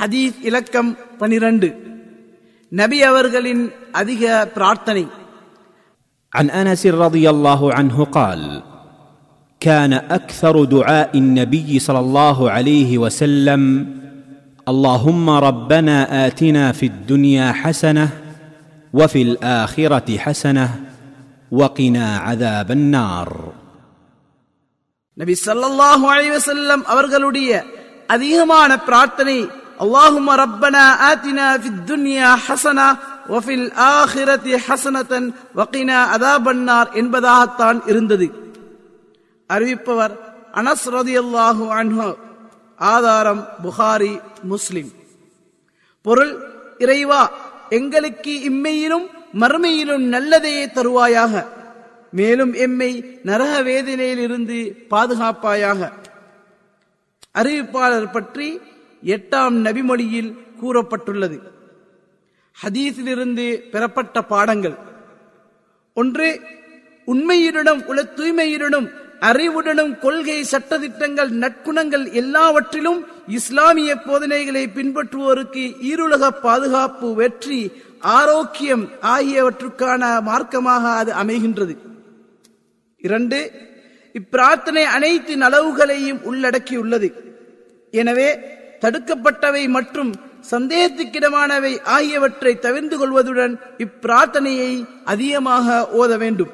ஹதீஸ் இலக்கம் பனிரண்டு நபி அவர்களின் அதிக பிரார்த்தனை عن انس رضي الله عنه قال كان اكثر دعاء النبي صلى الله عليه وسلم اللهم ربنا اتنا في الدنيا حسنه وفي الاخره حسنه وقنا عذاب النار நபி ஸல்லல்லாஹு அலைஹி வஸல்லம் அவர்களுடைய அதிகமான பிரார்த்தனை اللهم ربنا آتنا في الدنيا حسنة وفي الآخرة حسنة وقنا عذاب النار என்பதாகத்தான் இருந்தது. அறிவிப்பவர் அனஸ் ரதியல்லாஹு அன்ஹு ஆதாரம் புகாரி முஸ்லிம் பொருள் இறைவா எங்களுக்கு இம்மையிலும் மறுமையிலும் நல்லதையே தருவாயாக. மேலும் எம்மை நரக வேதனையிலிருந்து பாதுகாப்பாயாக. அறிவிப்பாளர் பற்றி எட்டாம் நபிமொழியில் கூறப்பட்டுள்ளது. ஹதீஸிலிருந்து பெறப்பட்ட பாடங்கள். ஒன்று உண்மையுடனும் உல தூய்மையுடனும் அறிவுடனும் கொள்கை சட்டதிட்டங்கள் நற்குணங்கள் எல்லாவற்றிலும் இஸ்லாமிய போதனைகளை பின்பற்றுவோருக்கு ஈருலக பாதுகாப்பு வெற்றி ஆரோக்கியம் ஆகியவற்றுக்கான மார்க்கமாக அது அமைகின்றது. இரண்டு இப்பிரார்த்தனை அனைத்து நலவுகளையும் உள்ளடக்கியுள்ளது. எனவே தடுக்கப்பட்டவை மற்றும் சந்தேகத்துக்கிடமானவை ஆகியவற்றை தவிர்ந்து கொள்வதுடன் இப்பிரார்த்தனையை அதிகமாக ஓத வேண்டும்.